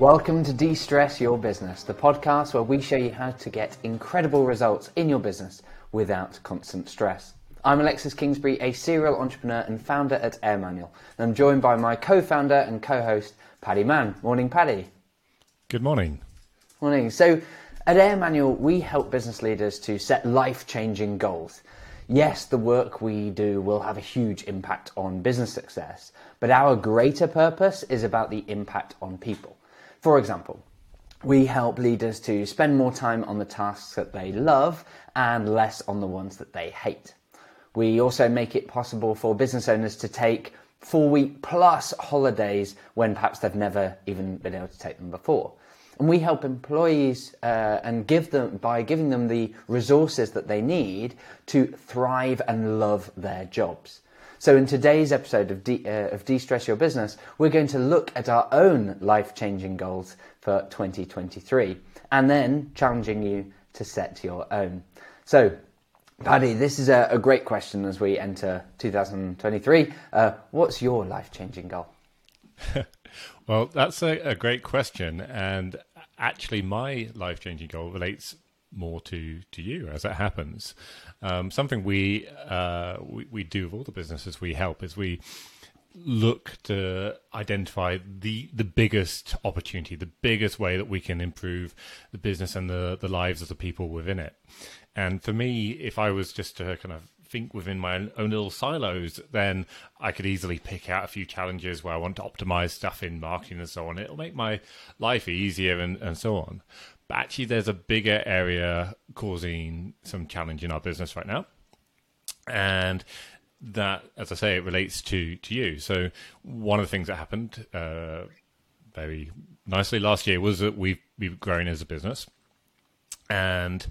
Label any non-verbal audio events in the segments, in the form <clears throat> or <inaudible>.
Welcome to De Stress Your Business, the podcast where we show you how to get incredible results in your business without constant stress. I'm Alexis Kingsbury, a serial entrepreneur and founder at Air Manual. And I'm joined by my co founder and co host, Paddy Mann. Morning, Paddy. Good morning. Morning. So, at Air Manual, we help business leaders to set life changing goals. Yes, the work we do will have a huge impact on business success, but our greater purpose is about the impact on people. For example, we help leaders to spend more time on the tasks that they love and less on the ones that they hate. We also make it possible for business owners to take four week plus holidays when perhaps they've never even been able to take them before. And we help employees uh, and give them by giving them the resources that they need to thrive and love their jobs. So, in today's episode of, De- uh, of De-Stress Your Business, we're going to look at our own life-changing goals for 2023 and then challenging you to set your own. So, Paddy, this is a, a great question as we enter 2023. Uh, what's your life-changing goal? <laughs> well, that's a, a great question. And actually, my life-changing goal relates more to to you as it happens. Um, something we, uh, we we do with all the businesses we help is we look to identify the the biggest opportunity, the biggest way that we can improve the business and the the lives of the people within it. And for me, if I was just to kind of think within my own little silos, then I could easily pick out a few challenges where I want to optimize stuff in marketing and so on. It'll make my life easier and, and so on. But actually, there's a bigger area causing some challenge in our business right now. And that, as I say, it relates to, to you. So, one of the things that happened uh, very nicely last year was that we've, we've grown as a business. And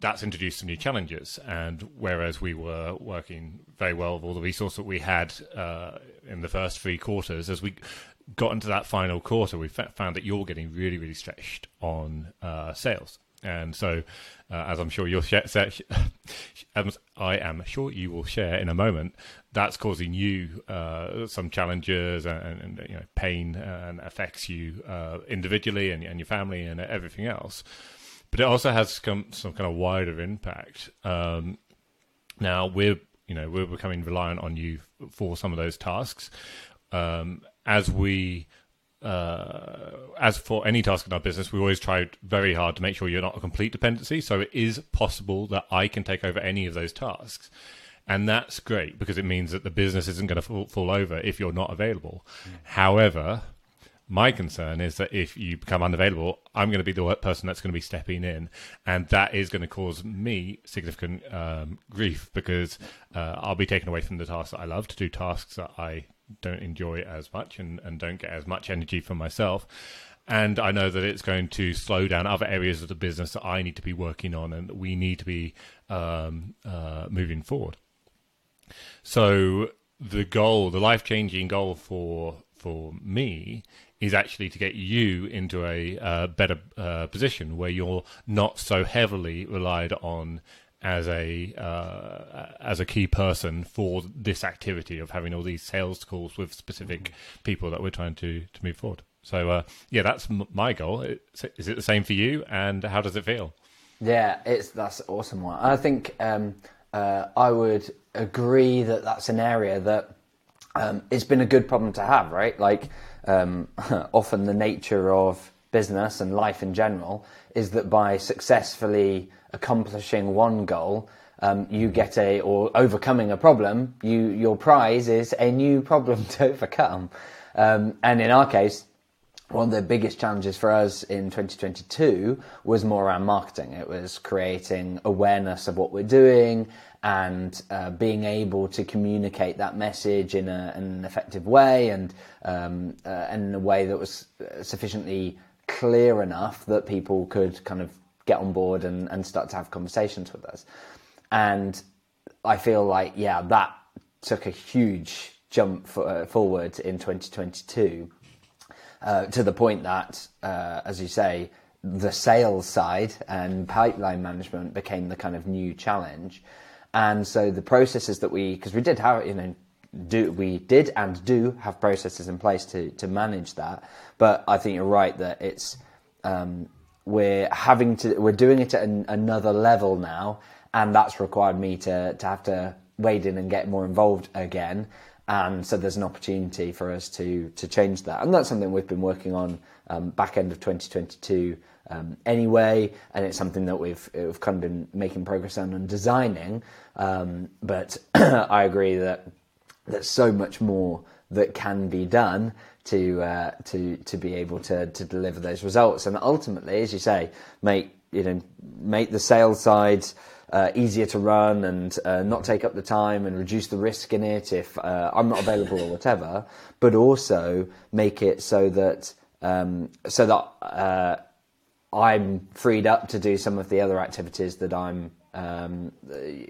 that's introduced some new challenges. And whereas we were working very well with all the resource that we had uh, in the first three quarters, as we got into that final quarter, we found that you're getting really, really stretched on uh, sales. And so, uh, as I'm sure you'll share, <laughs> as I am sure you will share in a moment, that's causing you uh, some challenges and, and, you know pain and affects you uh, individually and, and, your family and everything else. But it also has some, some kind of wider impact. Um, now we're you know we're becoming reliant on you for some of those tasks. Um, as we uh, as for any task in our business, we always try very hard to make sure you're not a complete dependency. So it is possible that I can take over any of those tasks. And that's great because it means that the business isn't going to fall, fall over if you're not available. Mm. However, my concern is that if you become unavailable, I'm going to be the person that's going to be stepping in, and that is going to cause me significant um, grief because uh, I'll be taken away from the tasks that I love to do tasks that I don't enjoy it as much and, and don't get as much energy from myself. And I know that it's going to slow down other areas of the business that I need to be working on and that we need to be um, uh, moving forward. So the goal, the life changing goal for for me is actually to get you into a uh, better uh, position where you're not so heavily relied on as a uh, as a key person for this activity of having all these sales calls with specific mm-hmm. people that we're trying to to move forward. So uh, yeah, that's m- my goal. Is it the same for you? And how does it feel? Yeah, it's that's awesome one. I think um, uh, I would agree that that's an area that um, it's been a good problem to have, right? Like um, <laughs> often the nature of business and life in general is that by successfully accomplishing one goal, um, you get a or overcoming a problem. You your prize is a new problem <laughs> to overcome. Um, and in our case, one of the biggest challenges for us in 2022 was more around marketing. It was creating awareness of what we're doing and uh, being able to communicate that message in, a, in an effective way and, um, uh, and in a way that was sufficiently clear enough that people could kind of get on board and, and start to have conversations with us. And I feel like, yeah, that took a huge jump for, uh, forward in 2022 uh, to the point that, uh, as you say, the sales side and pipeline management became the kind of new challenge. And so the processes that we, because we did have, you know, do we did and do have processes in place to to manage that. But I think you're right that it's um, we're having to we're doing it at an, another level now, and that's required me to to have to wade in and get more involved again. And so there's an opportunity for us to to change that, and that's something we've been working on um, back end of 2022 um, anyway, and it's something that we've we've kind of been making progress on and designing. Um, but <clears throat> I agree that there's so much more that can be done to uh, to to be able to to deliver those results, and ultimately, as you say, make you know make the sales side. Uh, easier to run and uh, not take up the time and reduce the risk in it if uh, I'm not available or whatever, but also make it so that um, so that uh, I'm freed up to do some of the other activities that I'm um,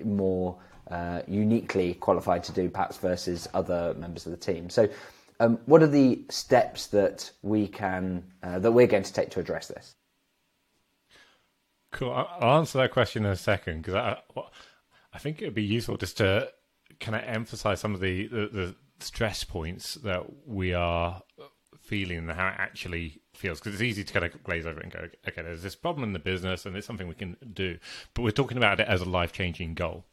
more uh, uniquely qualified to do, perhaps versus other members of the team. So, um, what are the steps that we can uh, that we're going to take to address this? Cool. I'll answer that question in a second because I, I think it would be useful just to kind of emphasize some of the, the, the stress points that we are feeling and how it actually feels because it's easy to kind of glaze over it and go, okay, there's this problem in the business and it's something we can do, but we're talking about it as a life changing goal.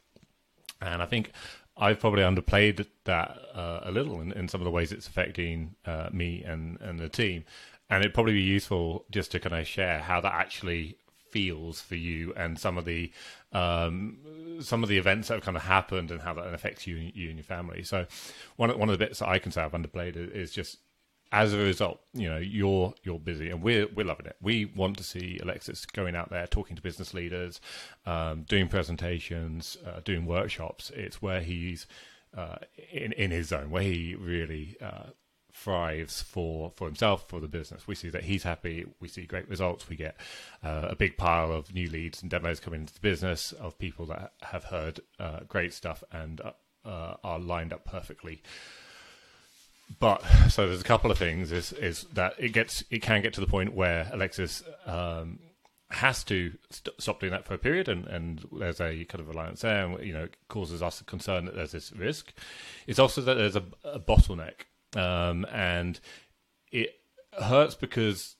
And I think I've probably underplayed that uh, a little in, in, some of the ways it's affecting uh, me and, and the team. And it'd probably be useful just to kind of share how that actually feels for you and some of the um, some of the events that have kind of happened and how that affects you, you and your family. So one one of the bits that I can say I've underplayed is just as a result, you know, you're you're busy, and we're we're loving it. We want to see Alexis going out there, talking to business leaders, um, doing presentations, uh, doing workshops. It's where he's uh, in in his zone, where he really uh, thrives for for himself, for the business. We see that he's happy. We see great results. We get uh, a big pile of new leads and demos coming into the business of people that have heard uh, great stuff and uh, are lined up perfectly but so there's a couple of things is is that it gets it can get to the point where Alexis um, has to st- stop doing that for a period, and, and there's a kind of reliance there, and you know, it causes us concern that there's this risk. It's also that there's a, a bottleneck, um, and it hurts because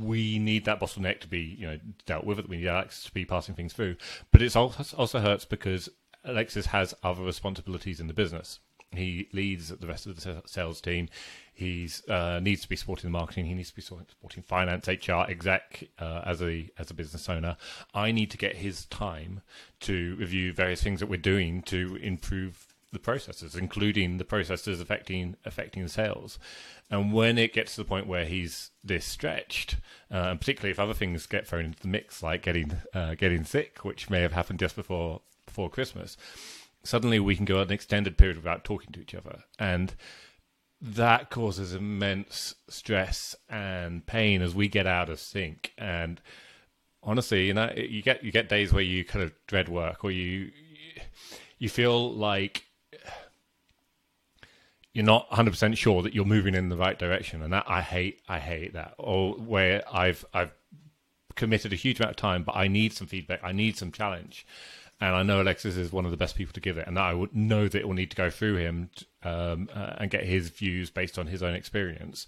we need that bottleneck to be you know dealt with. We need Alexis to be passing things through, but it also hurts because Alexis has other responsibilities in the business. He leads the rest of the sales team. He uh, needs to be supporting the marketing. He needs to be supporting finance, HR, exec uh, as a as a business owner. I need to get his time to review various things that we're doing to improve the processes, including the processes affecting affecting the sales. And when it gets to the point where he's this stretched, uh, and particularly if other things get thrown into the mix, like getting uh, getting sick, which may have happened just before before Christmas, suddenly we can go an extended period without talking to each other. And that causes immense stress and pain as we get out of sync. And honestly, you know, you get you get days where you kind of dread work, or you you feel like you're not 100% sure that you're moving in the right direction and that I hate I hate that or where I've I've committed a huge amount of time but I need some feedback I need some challenge and I know Alexis is one of the best people to give it, and I would know that it will need to go through him um, uh, and get his views based on his own experience,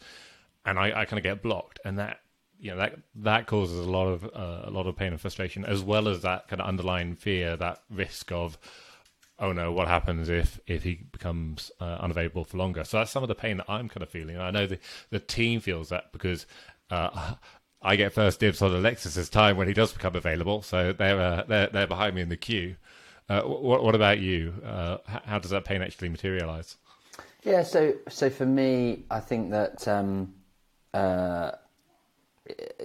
and I, I kind of get blocked, and that you know that that causes a lot of uh, a lot of pain and frustration, as well as that kind of underlying fear, that risk of oh no, what happens if if he becomes uh, unavailable for longer? So that's some of the pain that I'm kind of feeling. And I know the the team feels that because uh, I get first dibs on Alexis's time when he does become available, so they're uh, they're, they're behind me in the queue. Uh, what, what about you? Uh, how does that pain actually materialize? Yeah, so so for me, I think that um, uh,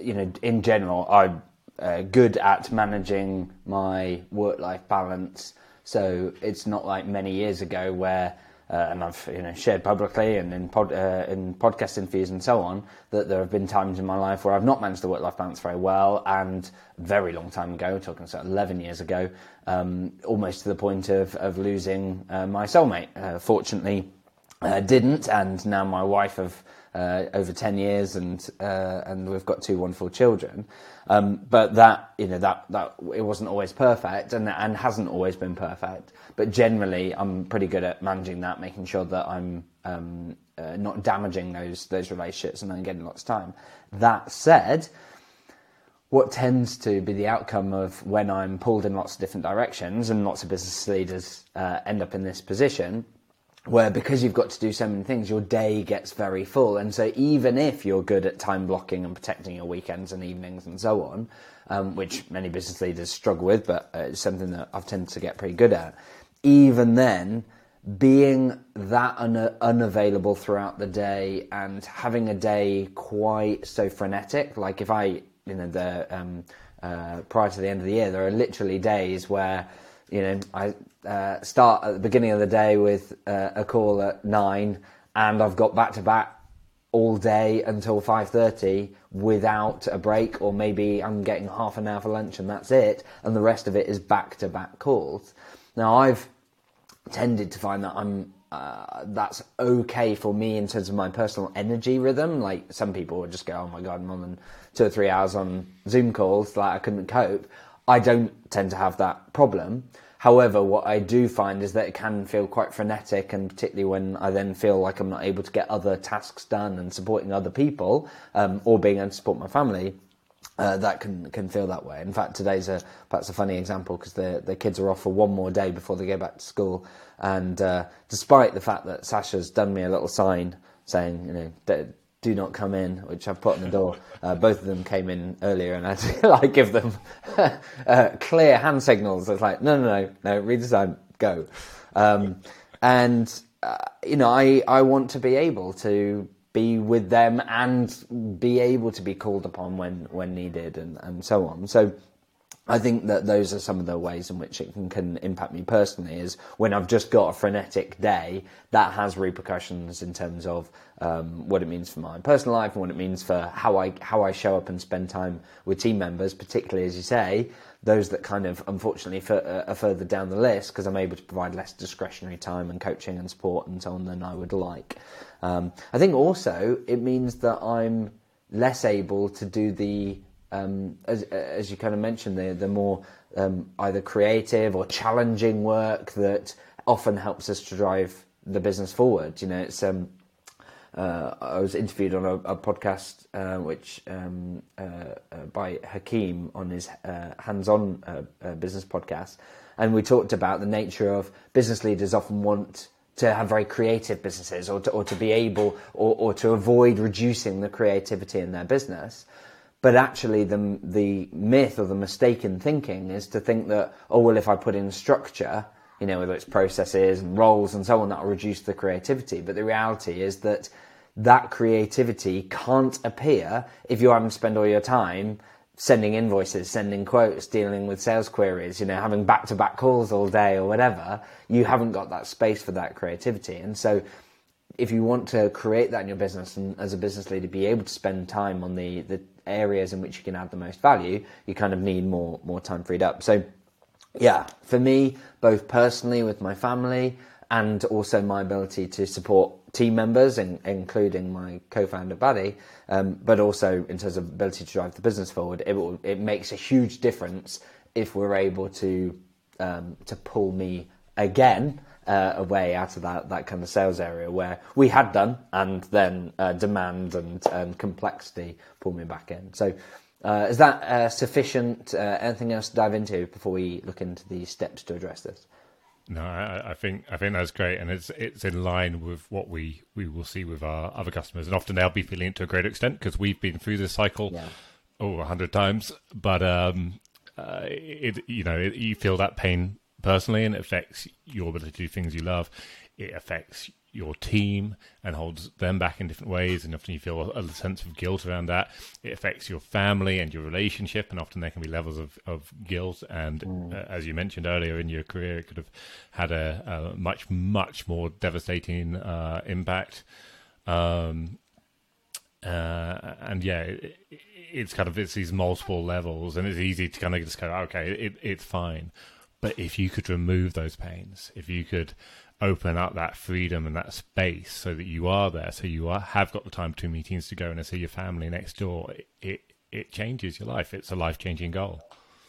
you know, in general, I'm uh, good at managing my work life balance. So it's not like many years ago where uh, and I've you know shared publicly and in pod, uh, in podcast interviews and so on that there have been times in my life where I've not managed the work life balance very well, and very long time ago, talking about eleven years ago, um, almost to the point of of losing uh, my soulmate. Uh, fortunately, uh, didn't, and now my wife have uh, over ten years, and uh, and we've got two wonderful children. Um, but that you know that that it wasn't always perfect, and and hasn't always been perfect. But generally, I'm pretty good at managing that, making sure that I'm um, uh, not damaging those those relationships, and then getting lots of time. That said what tends to be the outcome of when I'm pulled in lots of different directions, and lots of business leaders uh, end up in this position, where because you've got to do so many things, your day gets very full. And so, even if you're good at time blocking and protecting your weekends and evenings and so on, um, which many business leaders struggle with, but uh, it's something that I've tended to get pretty good at, even then, being that un- unavailable throughout the day and having a day quite so frenetic, like if I you know the um, uh, prior to the end of the year, there are literally days where you know I uh, start at the beginning of the day with uh, a call at nine, and I've got back to back all day until five thirty without a break, or maybe I'm getting half an hour for lunch and that's it, and the rest of it is back to back calls. Now I've tended to find that I'm uh, that's okay for me in terms of my personal energy rhythm. Like some people would just go, "Oh my god, more than two or three hours on Zoom calls, like I couldn't cope." I don't tend to have that problem. However, what I do find is that it can feel quite frenetic, and particularly when I then feel like I'm not able to get other tasks done and supporting other people, um, or being able to support my family, uh, that can can feel that way. In fact, today's a perhaps a funny example because the the kids are off for one more day before they go back to school, and uh, despite the fact that Sasha's done me a little sign saying, you know, do not come in, which I've put on the door. Uh, both of them came in earlier, and I had to <laughs> like give them <laughs> uh, clear hand signals. It's like, no, no, no, no, read the sign, go. Um, and uh, you know, I I want to be able to be with them and be able to be called upon when when needed and, and so on. So I think that those are some of the ways in which it can, can impact me personally. Is when I've just got a frenetic day, that has repercussions in terms of um, what it means for my personal life and what it means for how I how I show up and spend time with team members, particularly as you say, those that kind of unfortunately uh, are further down the list because I'm able to provide less discretionary time and coaching and support and so on than I would like. Um, I think also it means that I'm less able to do the um, as, as you kind of mentioned the the more um, either creative or challenging work that often helps us to drive the business forward. You know, it's um, uh, I was interviewed on a, a podcast uh, which um, uh, uh by Hakeem on his uh, hands-on uh, business podcast, and we talked about the nature of business leaders often want to have very creative businesses or to, or to be able or, or to avoid reducing the creativity in their business. But actually, the, the myth or the mistaken thinking is to think that, oh, well, if I put in structure, you know, whether it's processes and roles and so on, that will reduce the creativity. But the reality is that that creativity can't appear if you're having to spend all your time sending invoices, sending quotes, dealing with sales queries, you know, having back to back calls all day or whatever, you haven't got that space for that creativity. And so if you want to create that in your business and as a business leader be able to spend time on the, the areas in which you can add the most value, you kind of need more more time freed up. So yeah, for me, both personally with my family and also my ability to support team members, in, including my co-founder Paddy, um, but also in terms of ability to drive the business forward. It, will, it makes a huge difference if we're able to um, to pull me again uh, away out of that, that kind of sales area where we had done, and then uh, demand and, and complexity pull me back in. So. Uh, is that uh, sufficient? Uh, anything else to dive into before we look into the steps to address this? No, I, I, think I think that's great, and it's it's in line with what we, we will see with our other customers, and often they'll be feeling it to a great extent because we've been through this cycle yeah. oh a hundred times, but um, uh, it you know it, you feel that pain personally, and it affects your ability to do things you love. It affects your team and holds them back in different ways. And often you feel a, a, sense of guilt around that. It affects your family and your relationship, and often there can be levels of, of guilt. And mm. uh, as you mentioned earlier in your career, it could have had a, a much, much more devastating uh, impact. Um, uh, and yeah, it, it's kind of it's these multiple levels, and it's easy to kind of just go, okay, it, it's fine. But if you could remove those pains, if you could open up that freedom and that space so that you are there, so you are, have got the time between meetings to go and see your family next door. It, it, it changes your life. It's a life changing goal.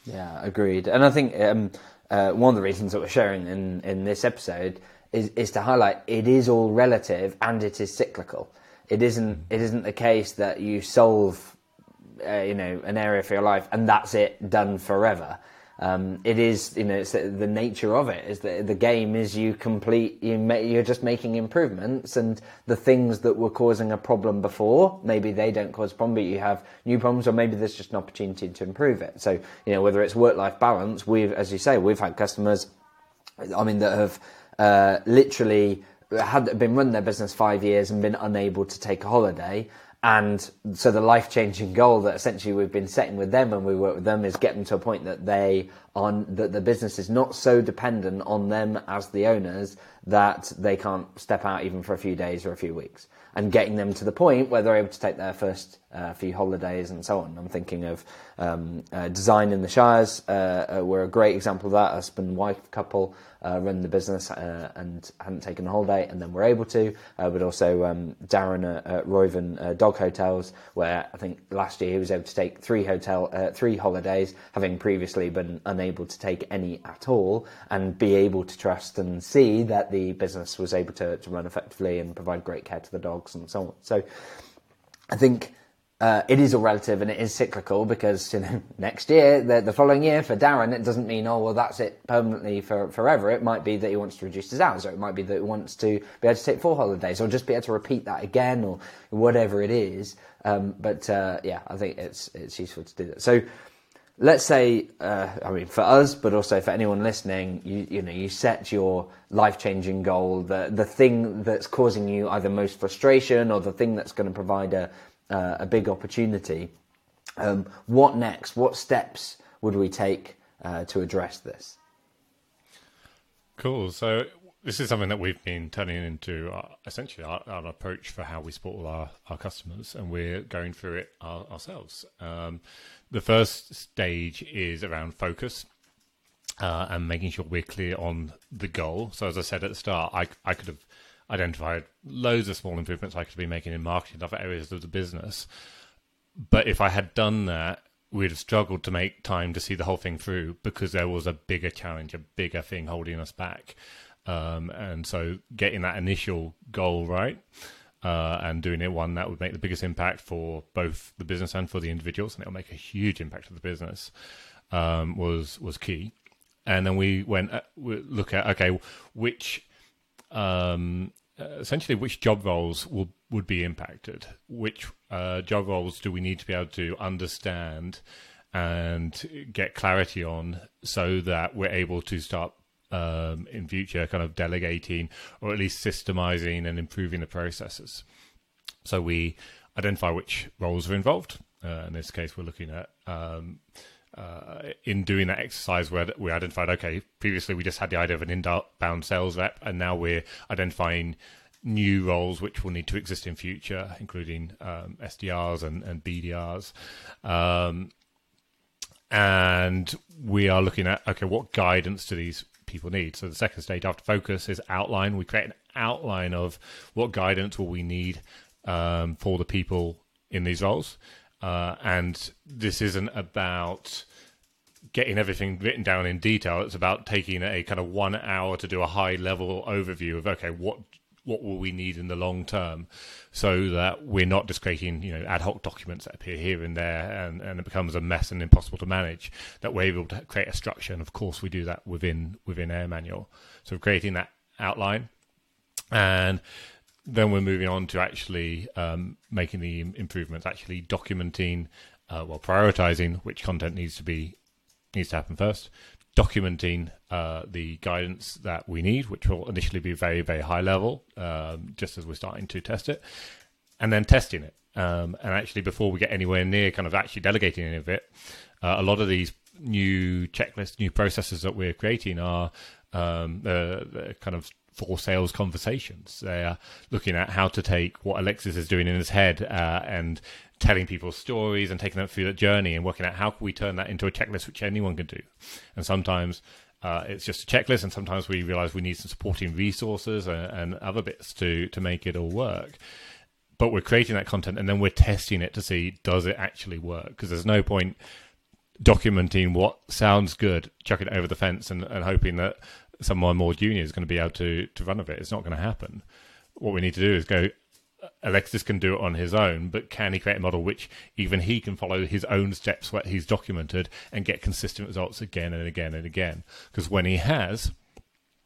Yeah, agreed. And I think um, uh, one of the reasons that we're sharing in, in this episode is, is to highlight it is all relative and it is cyclical. It isn't it isn't the case that you solve uh, you know an area for your life and that's it done forever. Um, it is, you know, it's the, the, nature of it is that the game is you complete, you ma- you're just making improvements and the things that were causing a problem before, maybe they don't cause a problem, but you have new problems or maybe there's just an opportunity to improve it. So, you know, whether it's work-life balance, we've, as you say, we've had customers, I mean, that have, uh, literally had been running their business five years and been unable to take a holiday and so the life changing goal that essentially we've been setting with them when we work with them is get them to a point that they on that the business is not so dependent on them as the owners that they can't step out even for a few days or a few weeks. And getting them to the point where they're able to take their first uh, few holidays and so on. I'm thinking of um, uh, Design in the Shires. Uh, uh we're a great example of that. Husband and wife couple uh, run the business uh, and hadn't taken a holiday, and then were able to. but also um, Darren at Royven Dog Hotels, where I think last year he was able to take three hotel three holidays, having previously been unable to take any at all, and be able to trust and see that the business was able to, to run effectively and provide great care to the dogs and so on. So I think uh, it is all relative and it is cyclical because you know <laughs> next year, the, the following year for Darren, it doesn't mean oh well that's it permanently for forever. It might be that he wants to reduce his hours, or it might be that he wants to be able to take four holidays, or just be able to repeat that again, or whatever it is. Um, but uh, yeah, I think it's it's useful to do that. So let's say, uh, I mean, for us, but also for anyone listening, you you know, you set your life changing goal, the the thing that's causing you either most frustration or the thing that's going to provide a uh, a big opportunity. Um, what next? What steps would we take uh, to address this? Cool. So this is something that we've been turning into uh, essentially our, our, approach for how we support all our, our customers, and we're going through it our, ourselves. Um, the first stage is around focus. Uh, and making sure we're clear on the goal. So, as I said at the start, I, I could have identified loads of small improvements I could be making in marketing other areas of the business. But if I had done that, we'd have struggled to make time to see the whole thing through because there was a bigger challenge, a bigger thing holding us back. Um, and so getting that initial goal right uh, and doing it one that would make the biggest impact for both the business and for the individuals, and it'll make a huge impact for the business um, was was key. And then we went uh, we look at okay, which um, essentially which job roles will would be impacted. Which uh, job roles do we need to be able to understand and get clarity on, so that we're able to start um, in future kind of delegating or at least systemizing and improving the processes. So we identify which roles are involved. Uh, in this case, we're looking at um, uh, in doing that exercise where we identified, okay, previously we just had the idea of an inbound sales rep, and now we're identifying new roles which will need to exist in future, including um, SDRs and, and BDRs. Um, and we are looking at, okay, what guidance do these people need? So the second stage after focus is outline. We create an outline of what guidance will we need um, for the people in these roles. Uh, and this isn't about getting everything written down in detail. It's about taking a kind of one hour to do a high level overview of okay, what what will we need in the long term, so that we're not just creating you know ad hoc documents that appear here and there, and, and it becomes a mess and impossible to manage. That we're able to create a structure, and of course we do that within within Air Manual. So creating that outline, and then we're moving on to actually um, making the improvements, actually documenting, uh, well, prioritizing which content needs to be needs to happen first, documenting uh, the guidance that we need, which will initially be very, very high level, um, just as we're starting to test it, and then testing it. Um, and actually, before we get anywhere near kind of actually delegating any of it, uh, a lot of these new checklists, new processes that we're creating are um, the, the kind of for sales conversations. They are looking at how to take what Alexis is doing in his head uh, and telling people stories and taking them through that journey and working out how can we turn that into a checklist which anyone can do. And sometimes uh, it's just a checklist, and sometimes we realize we need some supporting resources and, and other bits to to make it all work. But we're creating that content, and then we're testing it to see does it actually work? Because there's no point documenting what sounds good, chucking it over the fence, and, and hoping that someone more junior is going to be able to to run with it. It's not going to happen. What we need to do is go. Alexis can do it on his own, but can he create a model which even he can follow his own steps, what he's documented, and get consistent results again and again and again? Because when he has,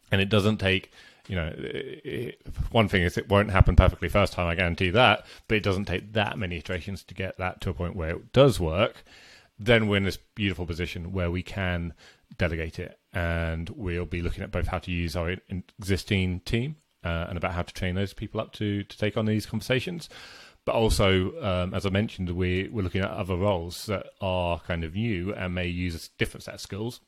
and it doesn't take you know, it, one thing is it won't happen perfectly first time, I guarantee that, but it doesn't take that many iterations to get that to a point where it does work. Then we're in this beautiful position where we can delegate it, and we'll be looking at both how to use our existing team uh, and about how to train those people up to to take on these conversations. But also, um, as I mentioned, we, we're looking at other roles that are kind of new and may use a different set of skills.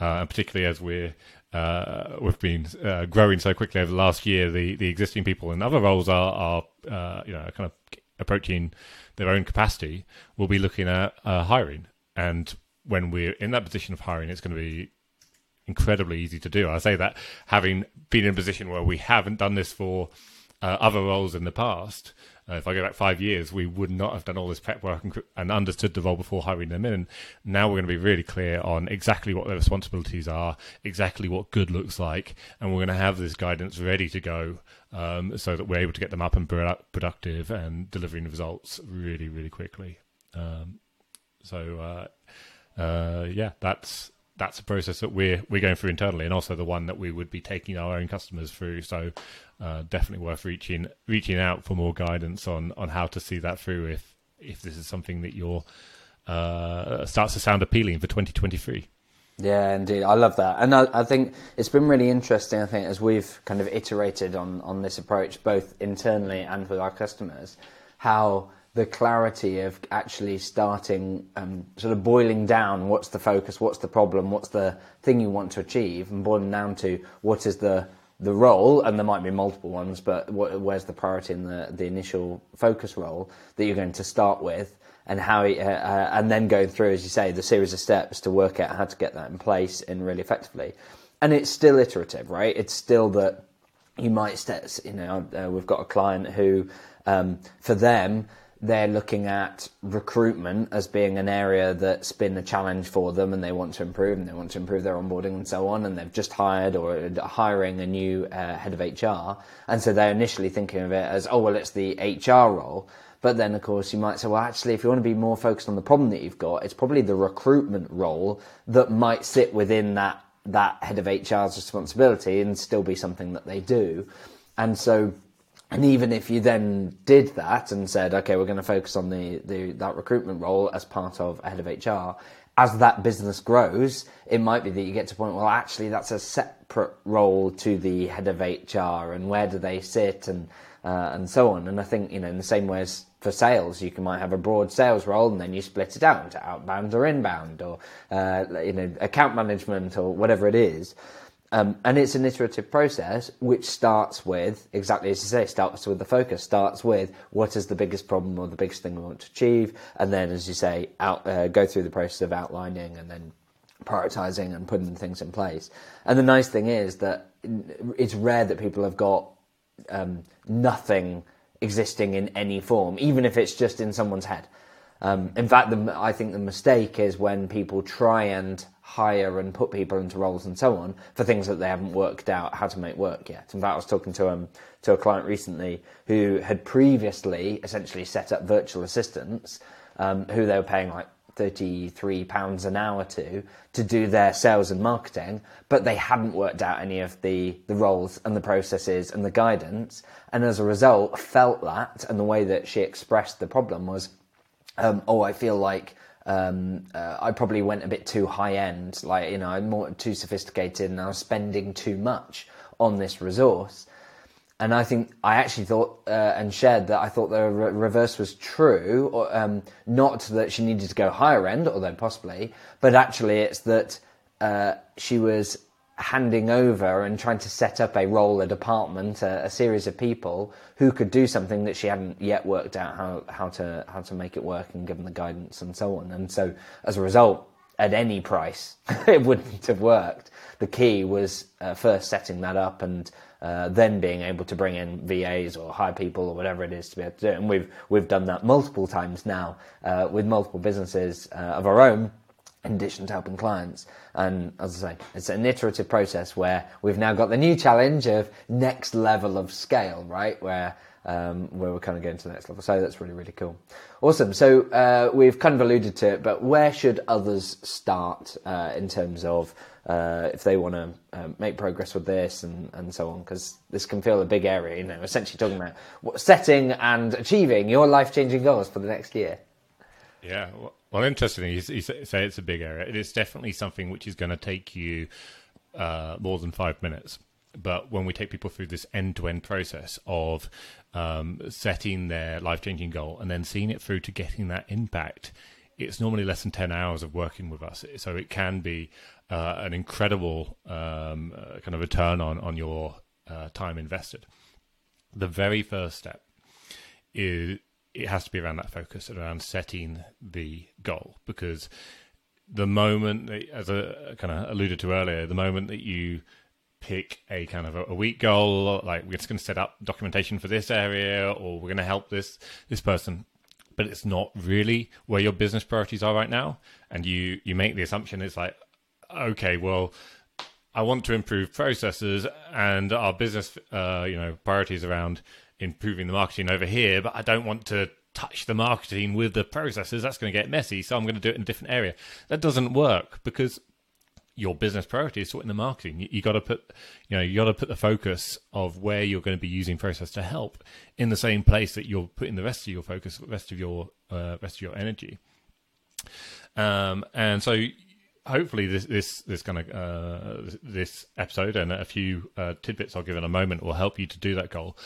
Uh, and particularly as we're uh, we've been uh, growing so quickly over the last year, the, the existing people in other roles are, are uh, you know kind of approaching their own capacity. We'll be looking at uh, hiring, and when we're in that position of hiring, it's going to be incredibly easy to do. I say that having been in a position where we haven't done this for uh, other roles in the past. Uh, if I go back five years, we would not have done all this prep work and, and, understood the role before hiring them in. Now we're going to be really clear on exactly what their responsibilities are, exactly what good looks like, and we're going to have this guidance ready to go um, so that we're able to get them up and productive and delivering results really, really quickly. Um, so, uh, uh, yeah, that's that's a process that we're we're going through internally, and also the one that we would be taking our own customers through. So, uh, definitely worth reaching reaching out for more guidance on on how to see that through. If if this is something that you're uh, starts to sound appealing for 2023. Yeah, indeed, I love that, and I, I, think it's been really interesting. I think as we've kind of iterated on on this approach, both internally and with our customers, how the clarity of actually starting um, sort of boiling down what's the focus, what's the problem, what's the thing you want to achieve, and boiling down to what is the the role, and there might be multiple ones, but where's the priority in the the initial focus role that you're going to start with, and how uh, uh, and then going through, as you say, the series of steps to work out how to get that in place and really effectively. And it's still iterative, right? It's still that you might, you know, uh, we've got a client who, um, for them, they're looking at recruitment as being an area that's been a challenge for them and they want to improve and they want to improve their onboarding and so on and they've just hired or hiring a new uh, head of HR and so they're initially thinking of it as oh well it's the HR role. But then of course you might say well actually if you want to be more focused on the problem that you've got it's probably the recruitment role that might sit within that that head of HR's responsibility and still be something that they do. And so and even if you then did that and said, okay, we're going to focus on the, the that recruitment role as part of a head of HR, as that business grows, it might be that you get to a point, well, actually, that's a separate role to the head of HR, and where do they sit, and uh, and so on. And I think you know, in the same way as for sales, you can might have a broad sales role, and then you split it out into outbound or inbound, or uh, you know, account management or whatever it is. Um, and it's an iterative process which starts with, exactly as you say, starts with the focus, starts with what is the biggest problem or the biggest thing we want to achieve. And then, as you say, out, uh, go through the process of outlining and then prioritizing and putting things in place. And the nice thing is that it's rare that people have got um, nothing existing in any form, even if it's just in someone's head. Um, in fact, the, I think the mistake is when people try and hire and put people into roles and so on for things that they haven't worked out how to make work yet. In fact, I was talking to um to a client recently who had previously essentially set up virtual assistants um, who they were paying like thirty-three pounds an hour to to do their sales and marketing, but they hadn't worked out any of the the roles and the processes and the guidance, and as a result, felt that and the way that she expressed the problem was, um, oh, I feel like um, uh, I probably went a bit too high end, like you know, I'm more too sophisticated, and I was spending too much on this resource. And I think I actually thought uh, and shared that I thought the re- reverse was true, or, um, not that she needed to go higher end, although possibly, but actually it's that uh, she was handing over and trying to set up a role, a department, a, a, series of people who could do something that she hadn't yet worked out how, how to how to make it work and give them the guidance and so on. And so as a result, at any price, <laughs> it wouldn't have worked. the key was uh, first setting that up and uh, then being able to bring in VAs or hire people or whatever it is to be able to do it. And we've we've done that multiple times now uh, with multiple businesses uh, of our own. In addition to helping clients, and as I say, it's an iterative process where we've now got the new challenge of next level of scale, right? Where um, where we're kind of going to the next level. So that's really, really cool. Awesome. So uh, we've kind of alluded to it, but where should others start uh, in terms of uh, if they want to uh, make progress with this and, and so on? Because this can feel a big area, you know, essentially talking about setting and achieving your life changing goals for the next year. Yeah. Well, interestingly, you, say it's a big area. It is definitely something which is going to take you uh, more than five minutes. But when we take people through this end-to-end process of um, setting their life-changing goal and then seeing it through to getting that impact it's normally less than 10 hours of working with us. So it can be uh, an incredible um, uh, kind of return on on your uh, time invested. The very first step is it has to be around that focus and around setting the goal because the moment as I kind of alluded to earlier the moment that you pick a kind of a, a weak goal, like we're just going to set up documentation for this area, or we're going to help this this person. But it's not really where your business priorities are right now, and you you make the assumption it's like, okay, well, I want to improve processes, and our business, uh, you know, priorities around improving the marketing over here, but I don't want to touch the marketing with the processes. That's going to get messy, so I'm going to do it in a different area. That doesn't work because your business priority is sorting the marketing. You, you got to put, you know, you got to put the focus of where you're going to be using process to help in the same place that you're putting the rest of your focus, rest of your uh, rest of your energy. Um, and so, hopefully, this this this kind of uh, this episode and a few uh, tidbits I'll give in a moment will help you to do that goal,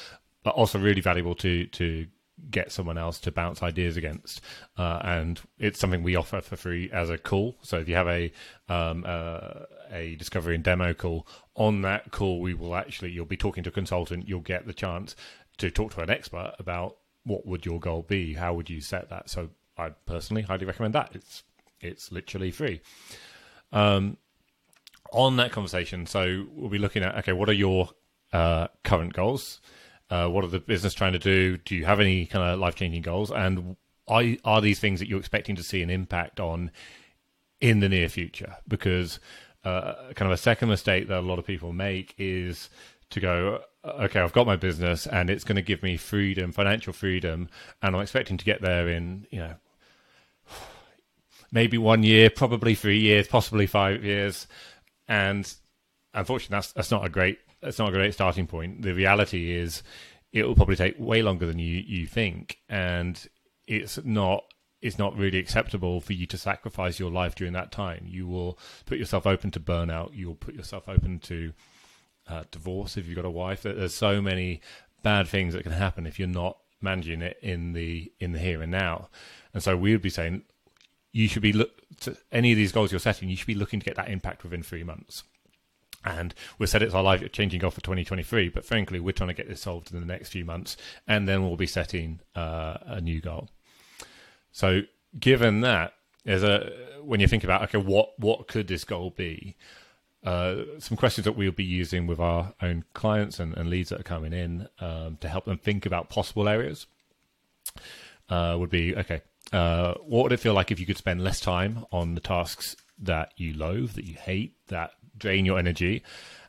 but also really valuable to to get someone else to bounce ideas against. Uh, and it's something we offer for free as a call. So if you have a um, uh, a discovery and demo call, on that call we will actually you'll be talking to a consultant. You'll get the chance to talk to an expert about what would your goal be, how would you set that. So I personally highly recommend that. It's it's literally free. Um, on that conversation, so we'll be looking at okay, what are your uh, current goals? Uh, what are the business trying to do? Do you have any kind of life changing goals? And are, are these things that you're expecting to see an impact on in the near future? Because uh, kind of a second mistake that a lot of people make is to go, okay, I've got my business and it's going to give me freedom, financial freedom, and I'm expecting to get there in, you know, maybe one year, probably three years, possibly five years. And unfortunately, that's, that's not a great that's not a great starting point. The reality is, it will probably take way longer than you you think, and it's not it's not really acceptable for you to sacrifice your life during that time. You will put yourself open to burnout. You will put yourself open to uh, divorce if you've got a wife. There's so many bad things that can happen if you're not managing it in the in the here and now. And so we would be saying you should be look to any of these goals you're setting. You should be looking to get that impact within three months and we said it's our life changing goal for 2023 but frankly we're trying to get this solved in the next few months and then we'll be setting uh, a new goal. So given that there's a when you think about okay what what could this goal be? Uh, some questions that we'll be using with our own clients and, and leads that are coming in um, to help them think about possible areas uh, would be okay uh, what would it feel like if you could spend less time on the tasks that you loathe, that you hate, that drain your energy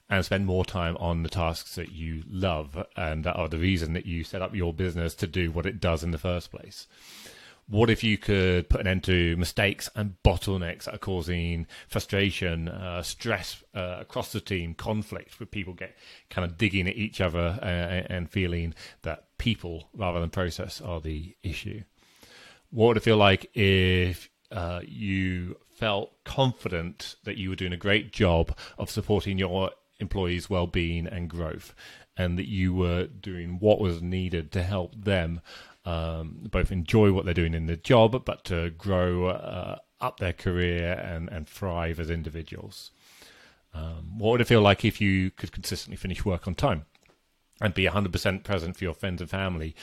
and spend more time on the tasks that you love and that are the reason that you set up your business to do what it does in the first place. What if you could put an end to mistakes and bottlenecks that are causing frustration, uh, stress uh, across the team, conflict, where people get kind of digging at each other uh, and feeling that people rather than process are the issue? What would it feel like if uh, you felt confident that you were doing a great job of supporting your employees' well-being and growth, and that you were doing what was needed to help them um, both enjoy what they're doing in the job, but to grow uh, up their career and, and thrive as individuals. Um, what would it feel like if you could consistently finish work on time and be 100% present for your friends and family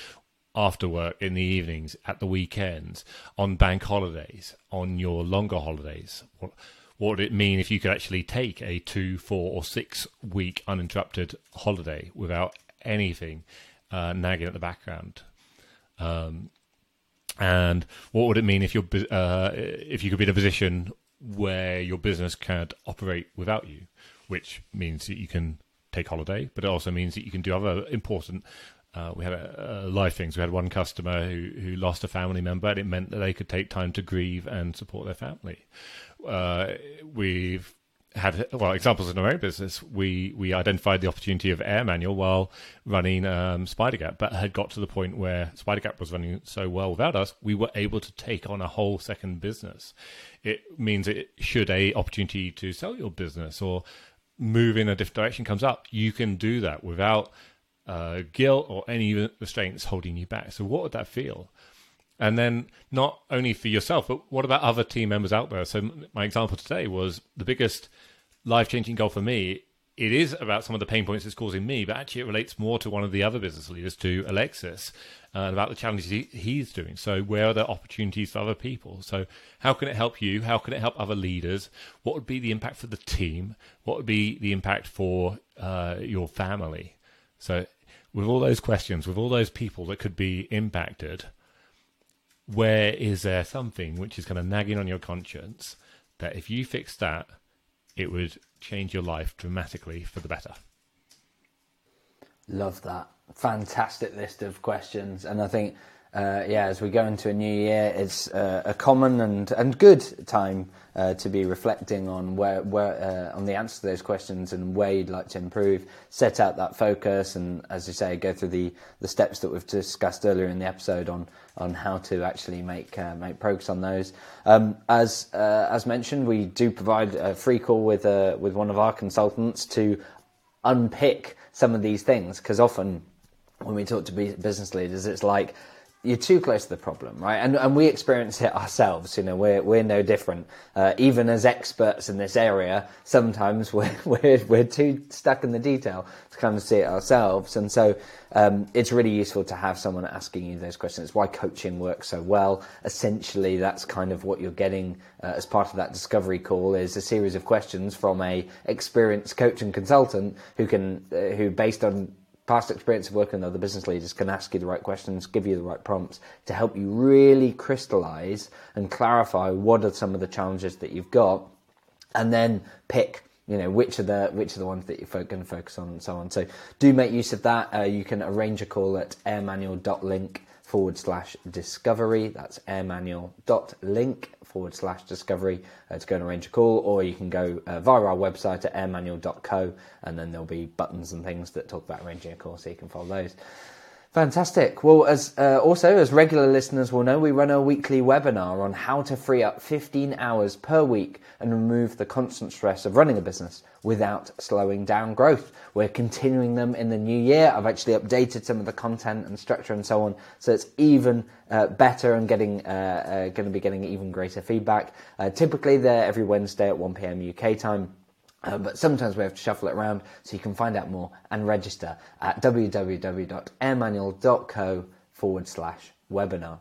after work in the evenings, at the weekends, on bank holidays, on your longer holidays? What, what would it mean if you could actually take a two, four, or six week uninterrupted holiday without anything uh, nagging at the background? Um, and what would it mean if uh, if you could be in a position where your business can't operate without you, which means that you can take holiday, but it also means that you can do other important. Uh, we had a, a live things. We had one customer who who lost a family member, and it meant that they could take time to grieve and support their family. Uh, we've had well examples in our own business. We we identified the opportunity of Air Manual while running um, SpiderGap, but had got to the point where SpiderGap was running so well without us, we were able to take on a whole second business. It means it should a opportunity to sell your business or move in a different direction comes up, you can do that without uh, guilt or any restraints holding you back. So what would that feel? And then not only for yourself, but what about other team members out there? So my example today was the biggest life changing goal for me. It is about some of the pain points it's causing me, but actually it relates more to one of the other business leaders, to Alexis, uh, and about the challenges he, he's doing. So where are the opportunities for other people? So how can it help you? How can it help other leaders? What would be the impact for the team? What would be the impact for uh, your family? So with all those questions, with all those people that could be impacted, where is there something which is kind of nagging on your conscience that if you fix that, it would change your life dramatically for the better? Love that. Fantastic list of questions. And I think, uh, yeah, as we go into a new year, it's uh, a common and, and good time uh, to be reflecting on where, where uh, on the answer to those questions and where you'd like to improve. Set out that focus, and as you say, go through the, the steps that we've discussed earlier in the episode on on how to actually make uh, make progress on those. Um, as uh, as mentioned, we do provide a free call with uh, with one of our consultants to unpick some of these things because often when we talk to business leaders, it's like you're too close to the problem, right? And and we experience it ourselves. You know, we're we're no different. Uh, even as experts in this area, sometimes <laughs> we're we're we're too stuck in the detail to kind of see it ourselves. And so um, it's really useful to have someone asking you those questions. It's why coaching works so well. Essentially, that's kind of what you're getting uh, as part of that discovery call is a series of questions from a experienced coach and consultant who can uh, who based on past experience of working with other business leaders can ask you the right questions, give you the right prompts to help you really crystallize and clarify what are some of the challenges that you've got, and then pick you know which are the which are the ones that you're going to focus on and so on. So do make use of that. Uh, you can arrange a call at airmanual.link forward slash discovery. That's airmanual.link forward slash discovery uh, to go and arrange a call, or you can go uh, via our website at airmanual.co and then there'll be buttons and things that talk about arranging a call so you can follow those. Fantastic. Well, as uh, also as regular listeners will know, we run a weekly webinar on how to free up 15 hours per week and remove the constant stress of running a business without slowing down growth. We're continuing them in the new year. I've actually updated some of the content and structure and so on, so it's even uh, better and getting uh, uh going to be getting even greater feedback. Uh, typically, they're every Wednesday at 1 p.m. UK time. Uh, but sometimes we have to shuffle it around so you can find out more and register at www.airmanual.co forward slash webinar.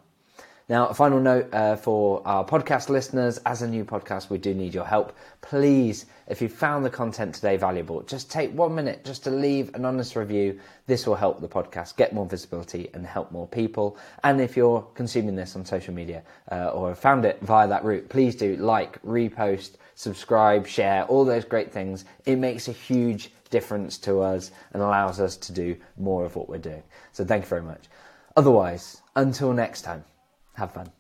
Now, a final note uh, for our podcast listeners as a new podcast, we do need your help. Please, if you found the content today valuable, just take one minute just to leave an honest review. This will help the podcast get more visibility and help more people. And if you're consuming this on social media uh, or found it via that route, please do like, repost, subscribe, share, all those great things. It makes a huge difference to us and allows us to do more of what we're doing. So thank you very much. Otherwise, until next time, have fun.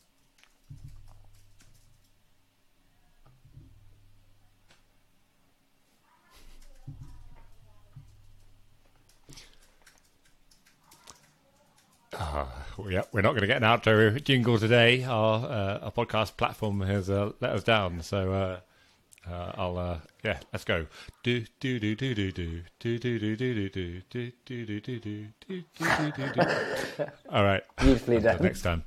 Uh, yeah, we're not going to get an outro jingle today. Our, uh, our podcast platform has uh, let us down. So uh, uh, I'll uh, yeah, let's go. Do do do do do do do do do do do do do do do do do do do do. All right. Beautifully done. Next time.